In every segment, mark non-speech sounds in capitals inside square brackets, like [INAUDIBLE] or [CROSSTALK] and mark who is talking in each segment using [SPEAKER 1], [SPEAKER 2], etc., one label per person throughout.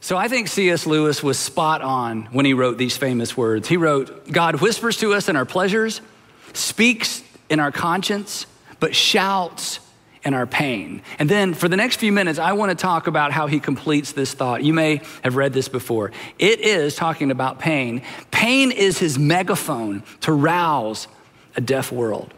[SPEAKER 1] So I think C.S. Lewis was spot on when he wrote these famous words. He wrote, God whispers to us in our pleasures, speaks in our conscience, but shouts in our pain. And then for the next few minutes, I want to talk about how he completes this thought. You may have read this before. It is talking about pain. Pain is his megaphone to rouse a deaf world.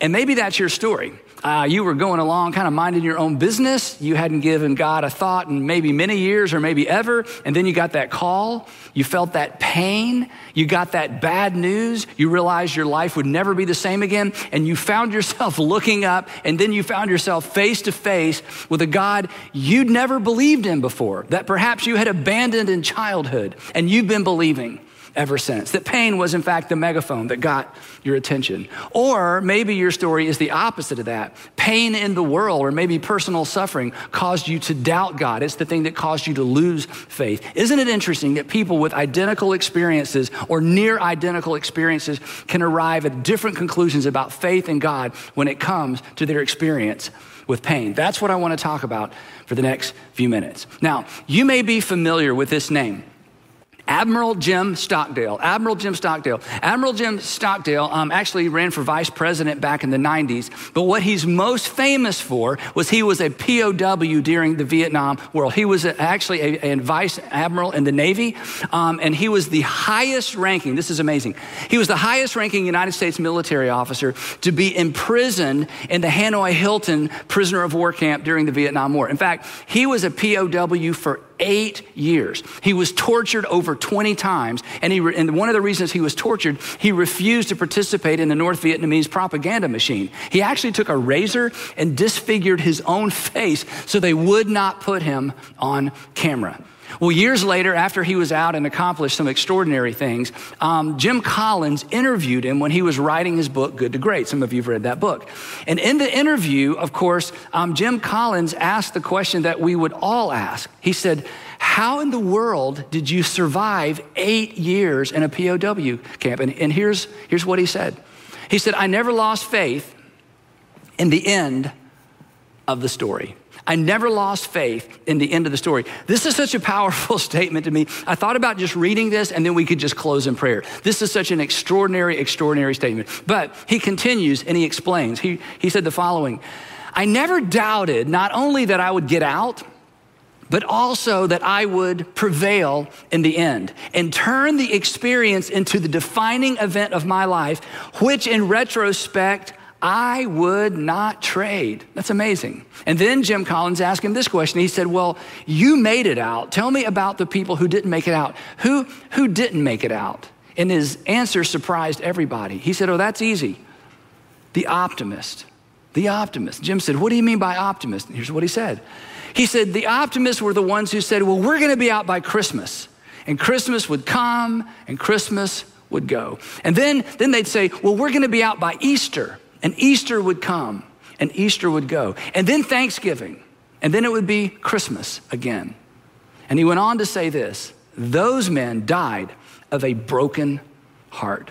[SPEAKER 1] And maybe that's your story. Uh, you were going along, kind of minding your own business. You hadn't given God a thought in maybe many years or maybe ever. And then you got that call. You felt that pain. You got that bad news. You realized your life would never be the same again. And you found yourself [LAUGHS] looking up. And then you found yourself face to face with a God you'd never believed in before, that perhaps you had abandoned in childhood and you've been believing ever since. That pain was, in fact, the megaphone that got your attention. Or maybe your story is the opposite of that. Pain in the world, or maybe personal suffering, caused you to doubt God. It's the thing that caused you to lose faith. Isn't it interesting that people with identical experiences or near identical experiences can arrive at different conclusions about faith in God when it comes to their experience? with pain. That's what I want to talk about for the next few minutes. Now, you may be familiar with this name. Admiral Jim Stockdale. Admiral Jim Stockdale. Admiral Jim Stockdale um, actually ran for vice president back in the 90s, but what he's most famous for was he was a POW during the Vietnam War. He was a, actually a, a, vice admiral in the Navy, um, and he was the highest ranking, this is amazing, he was the highest ranking United States military officer to be imprisoned in the Hanoi Hilton prisoner of war camp during the Vietnam War. In fact, he was a POW for eight years. He was tortured over 20 times. And, he, and one of the reasons he was tortured, he refused to participate in the North Vietnamese propaganda machine. He actually took a razor and disfigured his own face so they would not put him on camera. Well, years later, after he was out and accomplished some extraordinary things, um, Jim Collins interviewed him when he was writing his book, Good to Great. Some of you have read that book. And in the interview, of course, um, Jim Collins asked the question that we would all ask. He said, How in the world did you survive eight years in a POW camp? And, and here's, here's what he said He said, I never lost faith in the end of the story. I never lost faith in the end of the story. This is such a powerful [LAUGHS] statement to me. I thought about just reading this and then we could just close in prayer. This is such an extraordinary, extraordinary statement. But he continues and he explains. He, he said the following I never doubted not only that I would get out, but also that I would prevail in the end and turn the experience into the defining event of my life, which in retrospect I would not trade. That's amazing. And then Jim Collins asked him this question. He said, Well, you made it out. Tell me about the people who didn't make it out. Who, who didn't make it out? And his answer surprised everybody. He said, Oh, that's easy. The optimist. The optimist. Jim said, What do you mean by optimist? And here's what he said. He said, The optimists were the ones who said, Well, we're going to be out by Christmas. And Christmas would come and Christmas would go. And then, then they'd say, Well, we're going to be out by Easter. And Easter would come and Easter would go. And then Thanksgiving. And then it would be Christmas again. And he went on to say this those men died of a broken heart.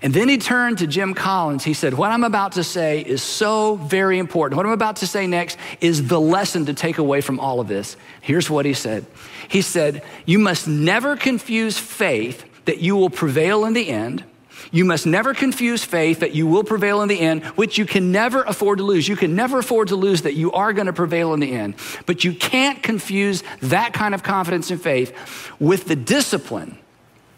[SPEAKER 1] And then he turned to Jim Collins. He said, What I'm about to say is so very important. What I'm about to say next is the lesson to take away from all of this. Here's what he said He said, You must never confuse faith that you will prevail in the end you must never confuse faith that you will prevail in the end, which you can never afford to lose. You can never afford to lose that you are going to prevail in the end. But you can't confuse that kind of confidence and faith with the discipline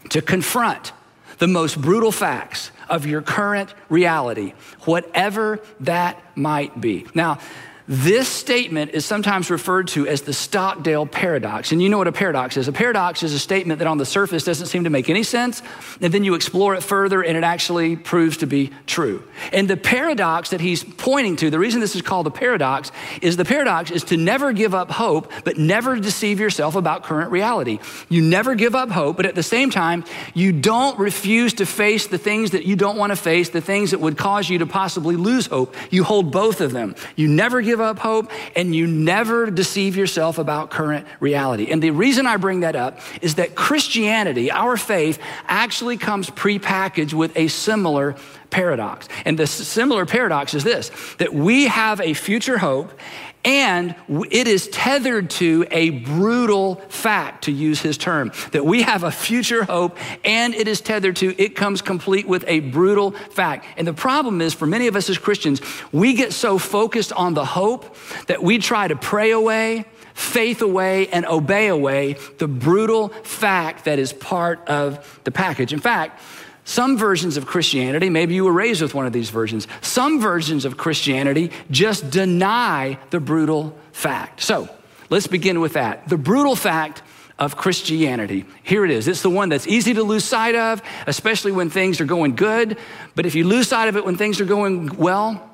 [SPEAKER 1] to confront the most brutal facts of your current reality, whatever that might be. Now, this statement is sometimes referred to as the Stockdale paradox. And you know what a paradox is. A paradox is a statement that on the surface doesn't seem to make any sense, and then you explore it further and it actually proves to be true. And the paradox that he's pointing to, the reason this is called a paradox, is the paradox is to never give up hope, but never deceive yourself about current reality. You never give up hope, but at the same time, you don't refuse to face the things that you don't want to face, the things that would cause you to possibly lose hope. You hold both of them. You never give give up hope and you never deceive yourself about current reality. And the reason I bring that up is that Christianity, our faith, actually comes prepackaged with a similar paradox. And the similar paradox is this that we have a future hope And it is tethered to a brutal fact, to use his term, that we have a future hope, and it is tethered to, it comes complete with a brutal fact. And the problem is, for many of us as Christians, we get so focused on the hope that we try to pray away, faith away, and obey away the brutal fact that is part of the package. In fact, some versions of Christianity, maybe you were raised with one of these versions, some versions of Christianity just deny the brutal fact. So let's begin with that. The brutal fact of Christianity. Here it is. It's the one that's easy to lose sight of, especially when things are going good. But if you lose sight of it when things are going well,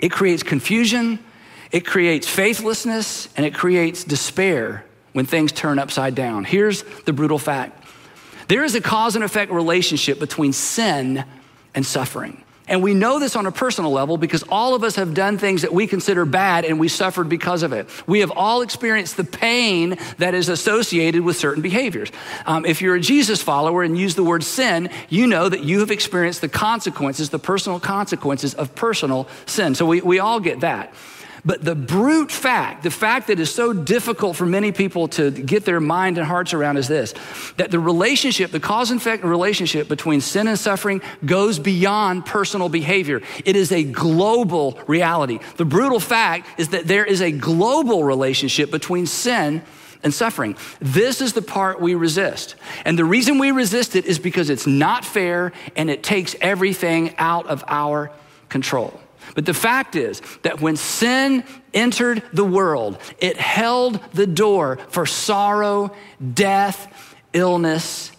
[SPEAKER 1] it creates confusion, it creates faithlessness, and it creates despair when things turn upside down. Here's the brutal fact there is a cause and effect relationship between sin and suffering. And we know this on a personal level because all of us have done things that we consider bad and we suffered because of it. We have all experienced the pain that is associated with certain behaviors. Um, if you're a Jesus follower and use the word sin, you know that you have experienced the consequences, the personal consequences of personal sin. So we, we all get that. But the brute fact, the fact that is so difficult for many people to get their mind and hearts around is this that the relationship, the cause and effect relationship between sin and suffering goes beyond personal behavior. It is a global reality. The brutal fact is that there is a global relationship between sin and suffering. This is the part we resist. And the reason we resist it is because it's not fair and it takes everything out of our control. But the fact is that when sin entered the world, it held the door for sorrow, death, illness,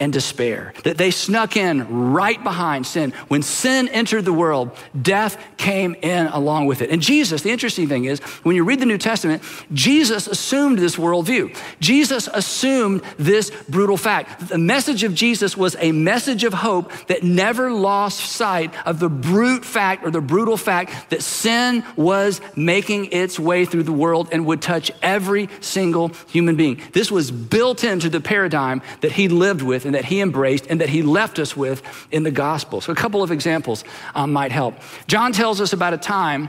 [SPEAKER 1] and despair. That they snuck in right behind sin. When sin entered the world, death came in along with it. And Jesus, the interesting thing is, when you read the New Testament, Jesus assumed this worldview. Jesus assumed this brutal fact. The message of Jesus was a message of hope that never lost sight of the brute fact or the brutal fact that sin was making its way through the world and would touch every single human being. This was built into the paradigm that he lived with and that he embraced and that he left us with in the gospel. So, a couple of examples um, might help. John tells us about a time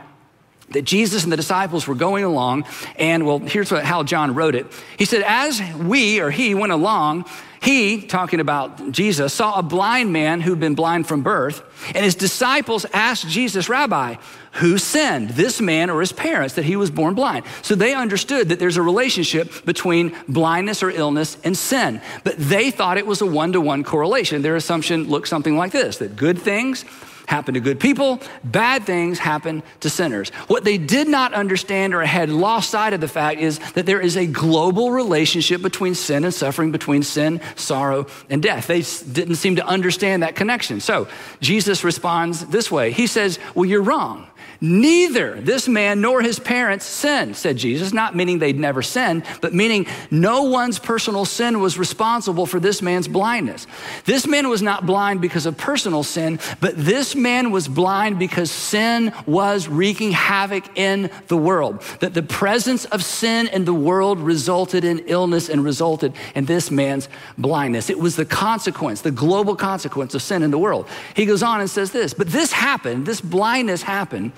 [SPEAKER 1] that Jesus and the disciples were going along, and well, here's what, how John wrote it. He said, As we or he went along, he, talking about Jesus, saw a blind man who'd been blind from birth, and his disciples asked Jesus, Rabbi, who sinned, this man or his parents, that he was born blind? So they understood that there's a relationship between blindness or illness and sin, but they thought it was a one to one correlation. Their assumption looked something like this that good things happen to good people, bad things happen to sinners. What they did not understand or had lost sight of the fact is that there is a global relationship between sin and suffering, between sin, sorrow, and death. They didn't seem to understand that connection. So Jesus responds this way He says, Well, you're wrong. Neither this man nor his parents sinned, said Jesus, not meaning they'd never sinned, but meaning no one's personal sin was responsible for this man's blindness. This man was not blind because of personal sin, but this man was blind because sin was wreaking havoc in the world. That the presence of sin in the world resulted in illness and resulted in this man's blindness. It was the consequence, the global consequence of sin in the world. He goes on and says this, but this happened, this blindness happened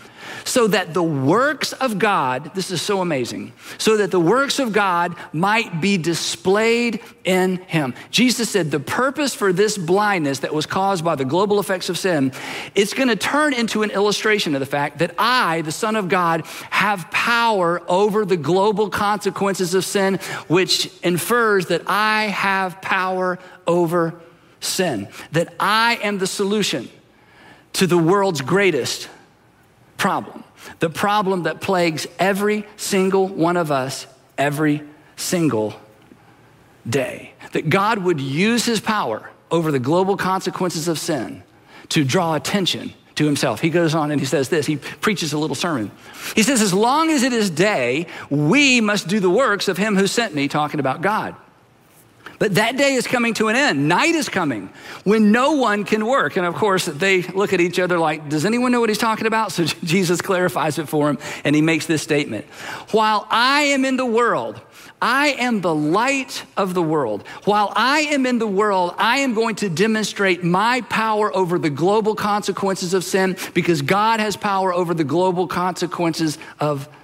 [SPEAKER 1] so that the works of God, this is so amazing, so that the works of God might be displayed in him. Jesus said the purpose for this blindness that was caused by the global effects of sin, it's going to turn into an illustration of the fact that I, the Son of God, have power over the global consequences of sin, which infers that I have power over sin, that I am the solution to the world's greatest problem, the problem that plagues every single one of us every single day. That God would use his power over the global consequences of sin to draw attention to himself. He goes on and he says this. He preaches a little sermon. He says, As long as it is day, we must do the works of him who sent me, talking about God. But that day is coming to an end. Night is coming when no one can work. And of course, they look at each other like, Does anyone know what he's talking about? So [LAUGHS] Jesus clarifies it for him and he makes this statement While I am in the world, I am the light of the world. While I am in the world, I am going to demonstrate my power over the global consequences of sin because God has power over the global consequences of sin.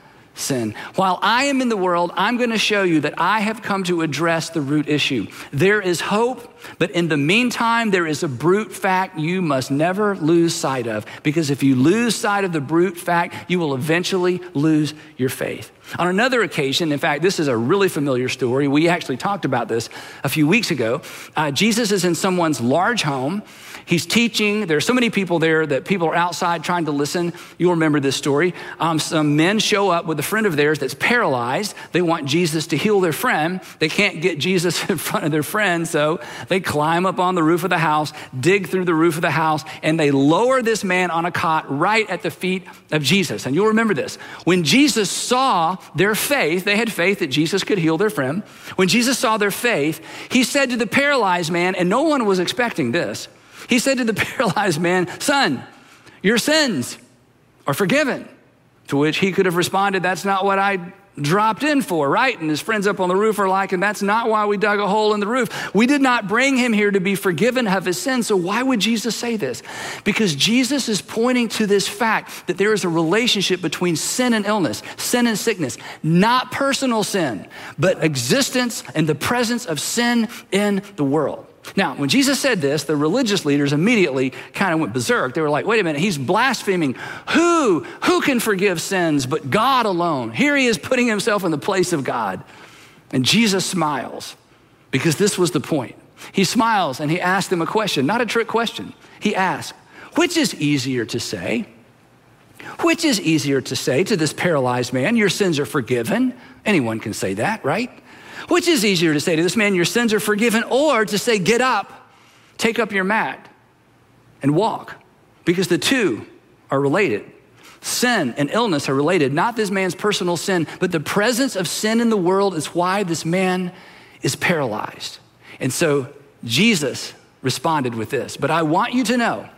[SPEAKER 1] While I am in the world, I'm going to show you that I have come to address the root issue. There is hope, but in the meantime, there is a brute fact you must never lose sight of, because if you lose sight of the brute fact, you will eventually lose your faith. On another occasion, in fact, this is a really familiar story. We actually talked about this a few weeks ago. Uh, Jesus is in someone's large home. He's teaching. There are so many people there that people are outside trying to listen. You'll remember this story. Um, some men show up with a friend of theirs that's paralyzed. They want Jesus to heal their friend. They can't get Jesus [LAUGHS] in front of their friend, so they climb up on the roof of the house, dig through the roof of the house, and they lower this man on a cot right at the feet of Jesus. And you'll remember this. When Jesus saw their faith, they had faith that Jesus could heal their friend. When Jesus saw their faith, he said to the paralyzed man, and no one was expecting this, he said to the [LAUGHS] paralyzed man, Son, your sins are forgiven. To which he could have responded, That's not what I dropped in for, right? And his friends up on the roof are like, And that's not why we dug a hole in the roof. We did not bring him here to be forgiven of his sins. So why would Jesus say this? Because Jesus is pointing to this fact that there is a relationship between sin and illness, sin and sickness, not personal sin, but existence and the presence of sin in the world. Now, when Jesus said this, the religious leaders immediately kind of went berserk. They were like, wait a minute, he's blaspheming. Who? Who can forgive sins but God alone? Here he is putting himself in the place of God. And Jesus smiles because this was the point. He smiles and he asks them a question, not a trick question. He asks, which is easier to say? Which is easier to say to this paralyzed man, Your sins are forgiven? Anyone can say that, right? Which is easier to say to this man, Your sins are forgiven, or to say, Get up, take up your mat, and walk? Because the two are related. Sin and illness are related, not this man's personal sin, but the presence of sin in the world is why this man is paralyzed. And so Jesus responded with this. But I want you to know,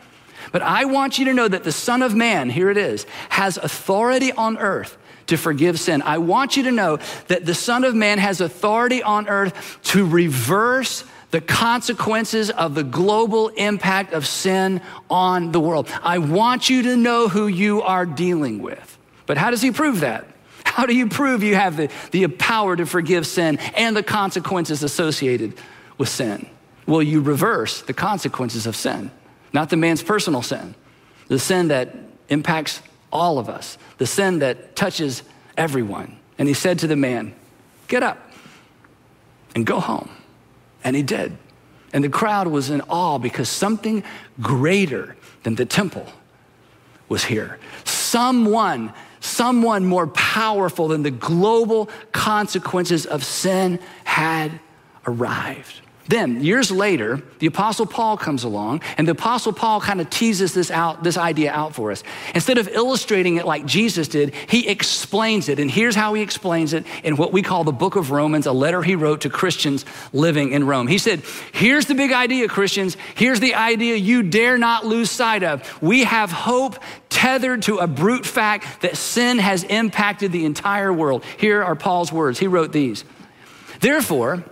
[SPEAKER 1] but I want you to know that the Son of Man, here it is, has authority on earth to forgive sin. I want you to know that the Son of Man has authority on earth to reverse the consequences of the global impact of sin on the world. I want you to know who you are dealing with. But how does he prove that? How do you prove you have the, the power to forgive sin and the consequences associated with sin? Well, you reverse the consequences of sin, not the man's personal sin, the sin that impacts all of us, the sin that touches everyone. And he said to the man, Get up and go home. And he did. And the crowd was in awe because something greater than the temple was here. Someone, someone more powerful than the global consequences of sin had arrived. Then, years later, the Apostle Paul comes along, and the Apostle Paul kind of teases this out, this idea out for us. Instead of illustrating it like Jesus did, he explains it. And here's how he explains it in what we call the book of Romans, a letter he wrote to Christians living in Rome. He said, Here's the big idea, Christians. Here's the idea you dare not lose sight of. We have hope tethered to a brute fact that sin has impacted the entire world. Here are Paul's words. He wrote these. Therefore,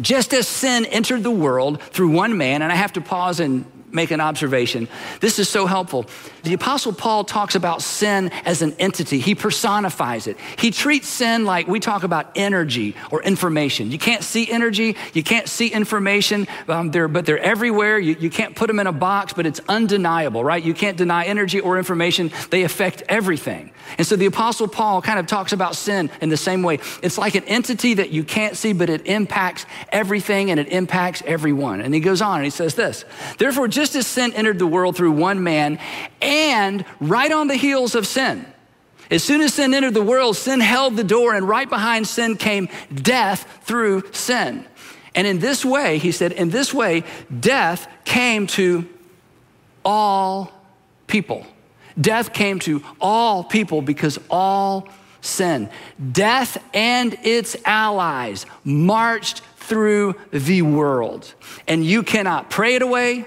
[SPEAKER 1] just as sin entered the world through one man, and I have to pause and make an observation. This is so helpful. The Apostle Paul talks about sin as an entity, he personifies it. He treats sin like we talk about energy or information. You can't see energy, you can't see information, um, they're, but they're everywhere. You, you can't put them in a box, but it's undeniable, right? You can't deny energy or information, they affect everything. And so the Apostle Paul kind of talks about sin in the same way. It's like an entity that you can't see, but it impacts everything and it impacts everyone. And he goes on and he says this Therefore, just as sin entered the world through one man, and right on the heels of sin, as soon as sin entered the world, sin held the door, and right behind sin came death through sin. And in this way, he said, in this way, death came to all people. Death came to all people because all sin. Death and its allies marched through the world. And you cannot pray it away,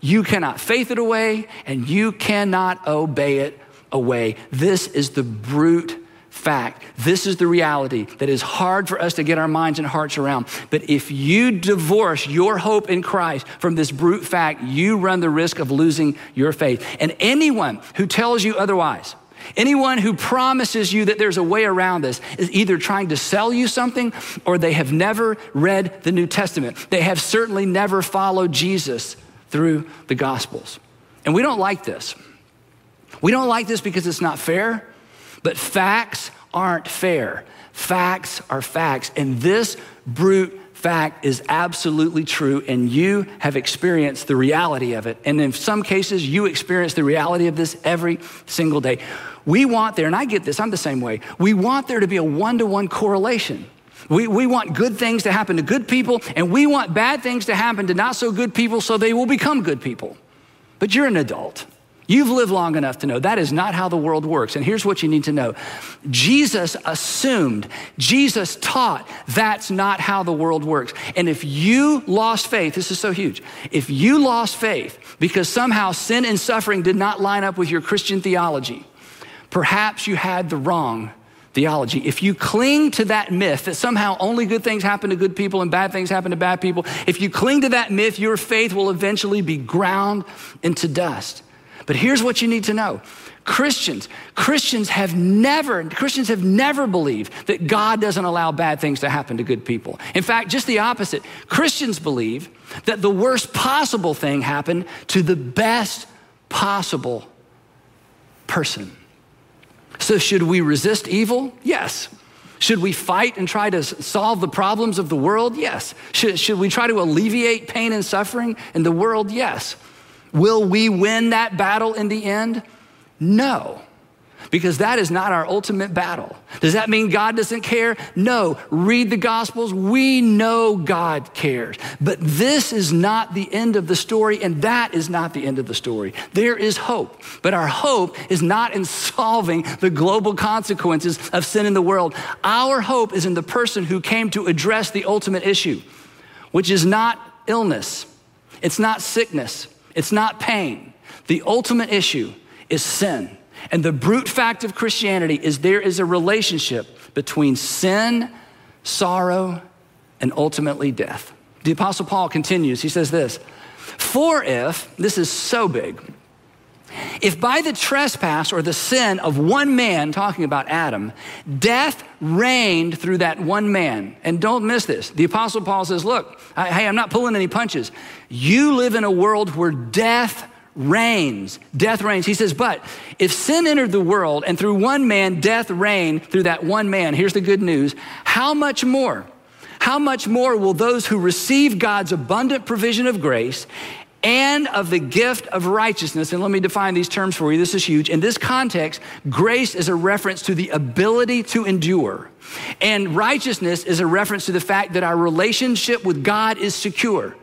[SPEAKER 1] you cannot faith it away, and you cannot obey it away. This is the brute fact. This is the reality that is hard for us to get our minds and hearts around. But if you divorce your hope in Christ from this brute fact, you run the risk of losing your faith. And anyone who tells you otherwise, Anyone who promises you that there's a way around this is either trying to sell you something or they have never read the New Testament. They have certainly never followed Jesus through the Gospels. And we don't like this. We don't like this because it's not fair, but facts aren't fair. Facts are facts. And this brute fact is absolutely true, and you have experienced the reality of it. And in some cases, you experience the reality of this every single day. We want there, and I get this, I'm the same way. We want there to be a one to one correlation. We, we want good things to happen to good people, and we want bad things to happen to not so good people so they will become good people. But you're an adult. You've lived long enough to know that is not how the world works. And here's what you need to know Jesus assumed, Jesus taught that's not how the world works. And if you lost faith, this is so huge. If you lost faith because somehow sin and suffering did not line up with your Christian theology, perhaps you had the wrong theology. If you cling to that myth that somehow only good things happen to good people and bad things happen to bad people, if you cling to that myth, your faith will eventually be ground into dust. But here's what you need to know. Christians, Christians have never, Christians have never believed that God doesn't allow bad things to happen to good people. In fact, just the opposite. Christians believe that the worst possible thing happened to the best possible person. So, should we resist evil? Yes. Should we fight and try to solve the problems of the world? Yes. Should, should we try to alleviate pain and suffering in the world? Yes. Will we win that battle in the end? No, because that is not our ultimate battle. Does that mean God doesn't care? No. Read the Gospels. We know God cares. But this is not the end of the story, and that is not the end of the story. There is hope, but our hope is not in solving the global consequences of sin in the world. Our hope is in the person who came to address the ultimate issue, which is not illness, it's not sickness. It's not pain. The ultimate issue is sin. And the brute fact of Christianity is there is a relationship between sin, sorrow, and ultimately death. The Apostle Paul continues. He says this For if, this is so big, if by the trespass or the sin of one man, talking about Adam, death reigned through that one man, and don't miss this, the Apostle Paul says, Look, I, hey, I'm not pulling any punches. You live in a world where death reigns. Death reigns. He says, But if sin entered the world and through one man death reigned through that one man, here's the good news how much more? How much more will those who receive God's abundant provision of grace and of the gift of righteousness. And let me define these terms for you. This is huge. In this context, grace is a reference to the ability to endure, and righteousness is a reference to the fact that our relationship with God is secure.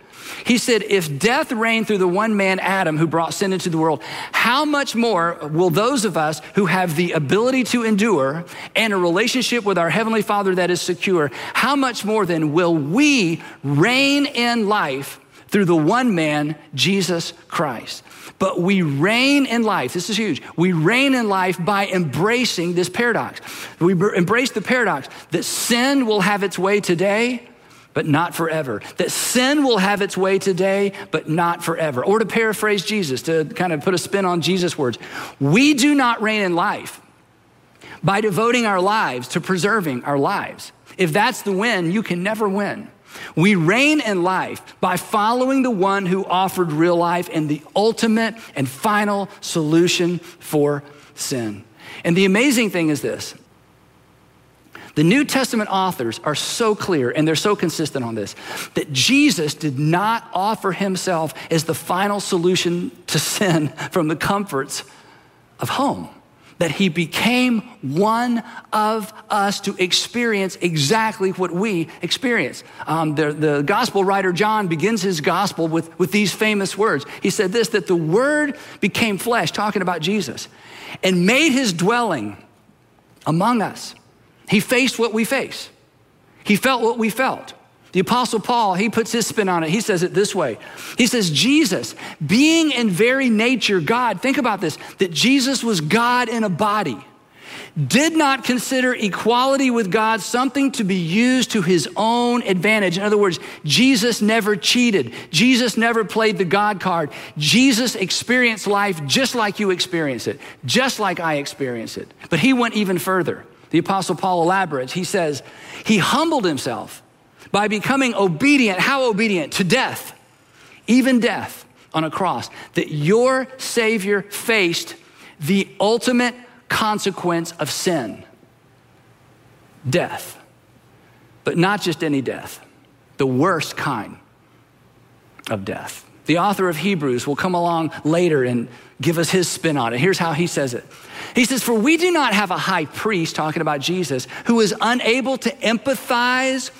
[SPEAKER 1] He said, if death reigned through the one man, Adam, who brought sin into the world, how much more will those of us who have the ability to endure and a relationship with our Heavenly Father that is secure, how much more then will we reign in life through the one man, Jesus Christ. But we reign in life, this is huge. We reign in life by embracing this paradox. We embrace the paradox that sin will have its way today, but not forever. That sin will have its way today, but not forever. Or to paraphrase Jesus, to kind of put a spin on Jesus' words, we do not reign in life by devoting our lives to preserving our lives. If that's the win, you can never win. We reign in life by following the one who offered real life and the ultimate and final solution for sin. And the amazing thing is this the New Testament authors are so clear and they're so consistent on this that Jesus did not offer himself as the final solution to sin from the comforts of home that he became one of us to experience exactly what we experience. Um, the, the gospel writer John begins his gospel with, with these famous words. He said this that the word became flesh, talking about Jesus, and made his dwelling among us. He faced what we face, he felt what we felt. The Apostle Paul, he puts his spin on it. He says it this way He says, Jesus, being in very nature God, think about this, that Jesus was God in a body, did not consider equality with God something to be used to his own advantage. In other words, Jesus never cheated. Jesus never played the God card. Jesus experienced life just like you experience it, just like I experience it. But he went even further. The Apostle Paul elaborates. He says, He humbled himself by becoming obedient. How obedient? To death, even death on a cross. That your Savior faced the ultimate consequence of sin death. But not just any death, the worst kind of death. The author of Hebrews will come along later and give us his spin on it. Here's how he says it. He says, For we do not have a high priest, talking about Jesus, who is unable to empathize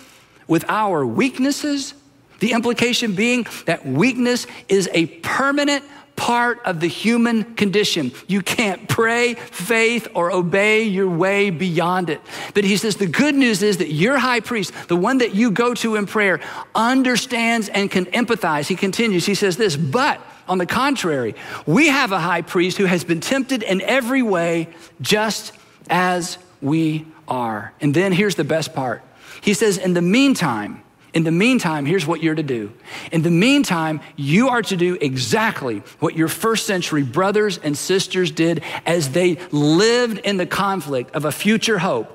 [SPEAKER 1] with our weaknesses. The implication being that weakness is a permanent part of the human condition. You can't pray, faith, or obey your way beyond it. But he says the good news is that your high priest, the one that you go to in prayer, understands and can empathize. He continues, he says this, but on the contrary, we have a high priest who has been tempted in every way, just as we are. And then here's the best part. He says, in the meantime, in the meantime, here's what you're to do. In the meantime, you are to do exactly what your first century brothers and sisters did as they lived in the conflict of a future hope,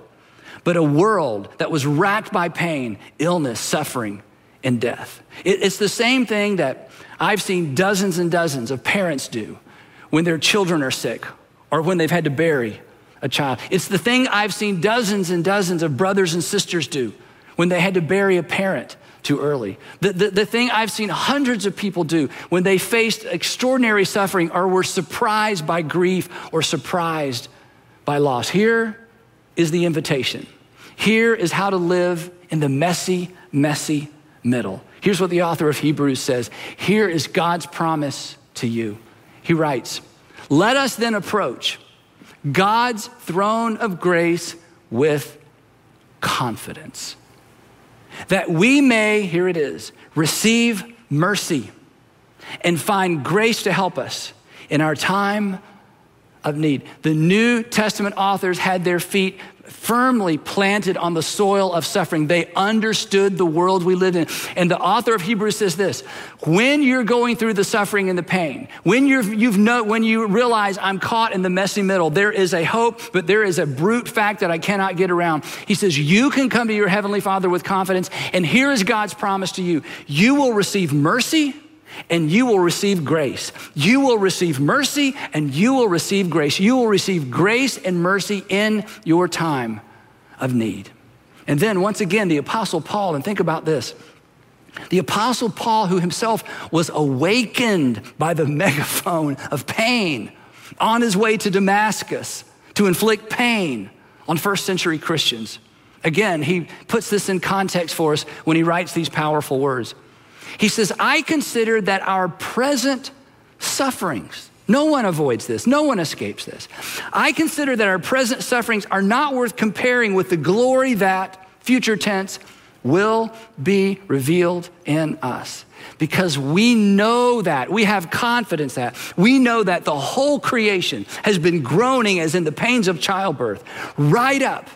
[SPEAKER 1] but a world that was racked by pain, illness, suffering, and death. It's the same thing that I've seen dozens and dozens of parents do when their children are sick or when they've had to bury a child. It's the thing I've seen dozens and dozens of brothers and sisters do when they had to bury a parent too early. The, the, the, thing I've seen hundreds of people do when they faced extraordinary suffering or were surprised by grief or surprised by loss. Here is the invitation. Here is how to live in the messy, messy middle. Here's what the author of Hebrews says Here is God's promise to you. He writes, Let us then approach God's throne of grace with confidence that we may, here it is, receive mercy and find grace to help us in our time of need. The New Testament authors had their feet firmly planted on the soil of suffering. They understood the world we live in. And the author of Hebrews says this when you're going through the suffering and the pain, when, you're, you've know, when you realize I'm caught in the messy middle, there is a hope, but there is a brute fact that I cannot get around. He says, You can come to your Heavenly Father with confidence, and here is God's promise to you you will receive mercy and you will receive grace. You will receive mercy and you will receive grace. You will receive grace and mercy in your time of need. And then, once again, the Apostle Paul, and think about this. The Apostle Paul, who himself was awakened by the [LAUGHS] megaphone of pain on his way to Damascus to inflict pain on first century Christians. Again, he puts this in context for us when he writes these powerful words. He says, I consider that our present sufferings, no one avoids this, no one escapes this. I consider that our present sufferings are not worth comparing with the glory that, future tense, will be revealed in us. Because we know that, we have confidence that, we know that the whole creation has been groaning as in the pains of childbirth, right up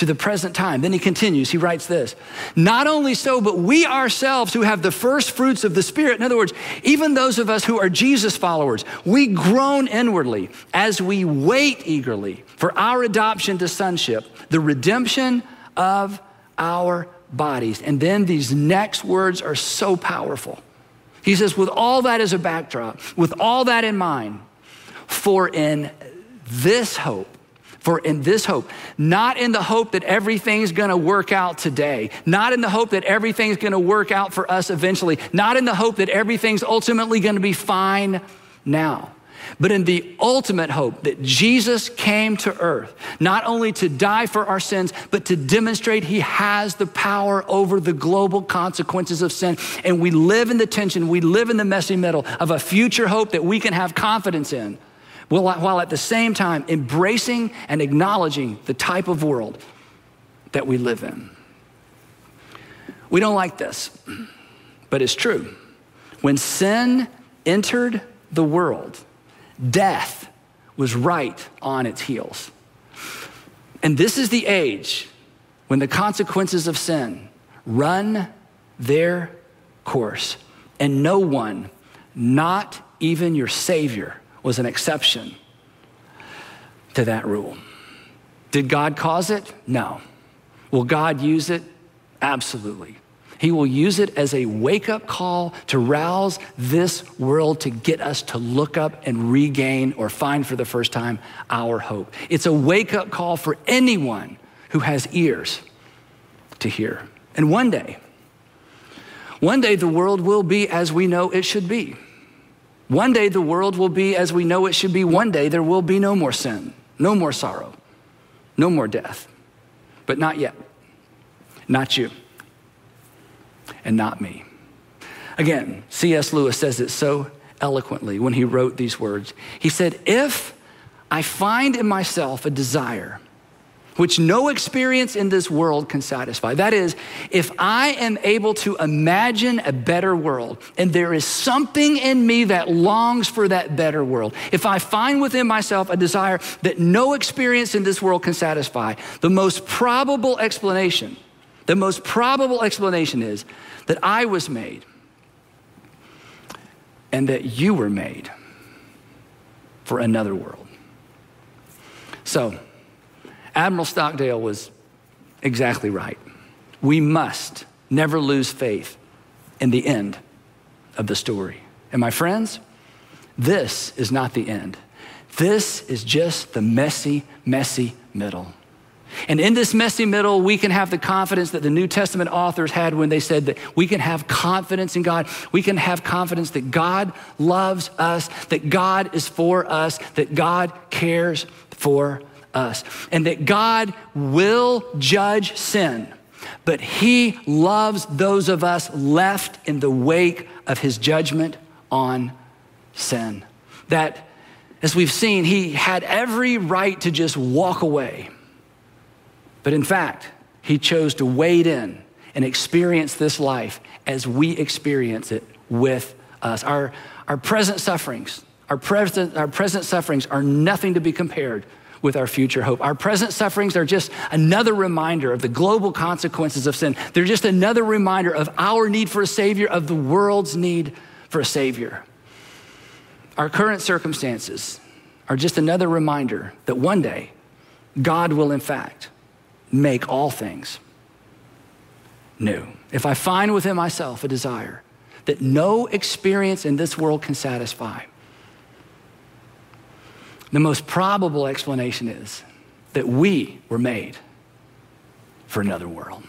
[SPEAKER 1] to the present time. Then he continues, he writes this Not only so, but we ourselves who have the first fruits of the Spirit, in other words, even those of us who are Jesus followers, we groan inwardly as we wait eagerly for our adoption to sonship, the redemption of our bodies. And then these next words are so powerful. He says, with all that as a backdrop, with all that in mind, for in this hope, for in this hope, not in the hope that everything's gonna work out today, not in the hope that everything's gonna work out for us eventually, not in the hope that everything's ultimately gonna be fine now, but in the ultimate hope that Jesus came to earth, not only to die for our sins, but to demonstrate he has the power over the global consequences of sin. And we live in the tension, we live in the messy middle of a future hope that we can have confidence in while at the same time embracing and acknowledging the type of world that we live in. We don't like this, but it's true. When sin entered the world, death was right on its heels. And this is the age when the consequences of sin run their course. And no one, not even your Savior, was an exception to that rule. Did God cause it? No. Will God use it? Absolutely. He will use it as a wake up call to rouse this world to get us to look up and regain or find for the first time our hope. It's a wake up call for anyone who has ears to hear. And one day, one day the world will be as we know it should be. One day the world will be as we know it should be. One day there will be no more sin, no more sorrow, no more death. But not yet. Not you. And not me. Again, C.S. Lewis says it so eloquently when he wrote these words. He said, If I find in myself a desire which no experience in this world can satisfy. That is, if I am able to imagine a better world and there is something in me that longs for that better world, if I find within myself a desire that no experience in this world can satisfy, the most probable explanation, the most probable explanation is that I was made and that you were made for another world. So, Admiral Stockdale was exactly right. We must never lose faith in the end of the story. And my friends, this is not the end. This is just the messy, messy middle. And in this messy middle, we can have the confidence that the New Testament authors had when they said that we can have confidence in God. We can have confidence that God loves us, that God is for us, that God cares for us, and that God will judge sin, but He loves those of us left in the wake of His judgment on sin. That, as we've seen, He had every right to just walk away. But in fact, He chose to wade in and experience this life as we experience it with us. Our, our present sufferings, our present, our present sufferings are nothing to be compared with our future hope. Our present sufferings are just another reminder of the global consequences of sin. They're just another reminder of our need for a Savior, of the world's need for a Savior. Our current circumstances are just another reminder that one day God will, in fact, make all things new. If I find within myself a desire that no experience in this world can satisfy, the most probable explanation is that we were made for another world.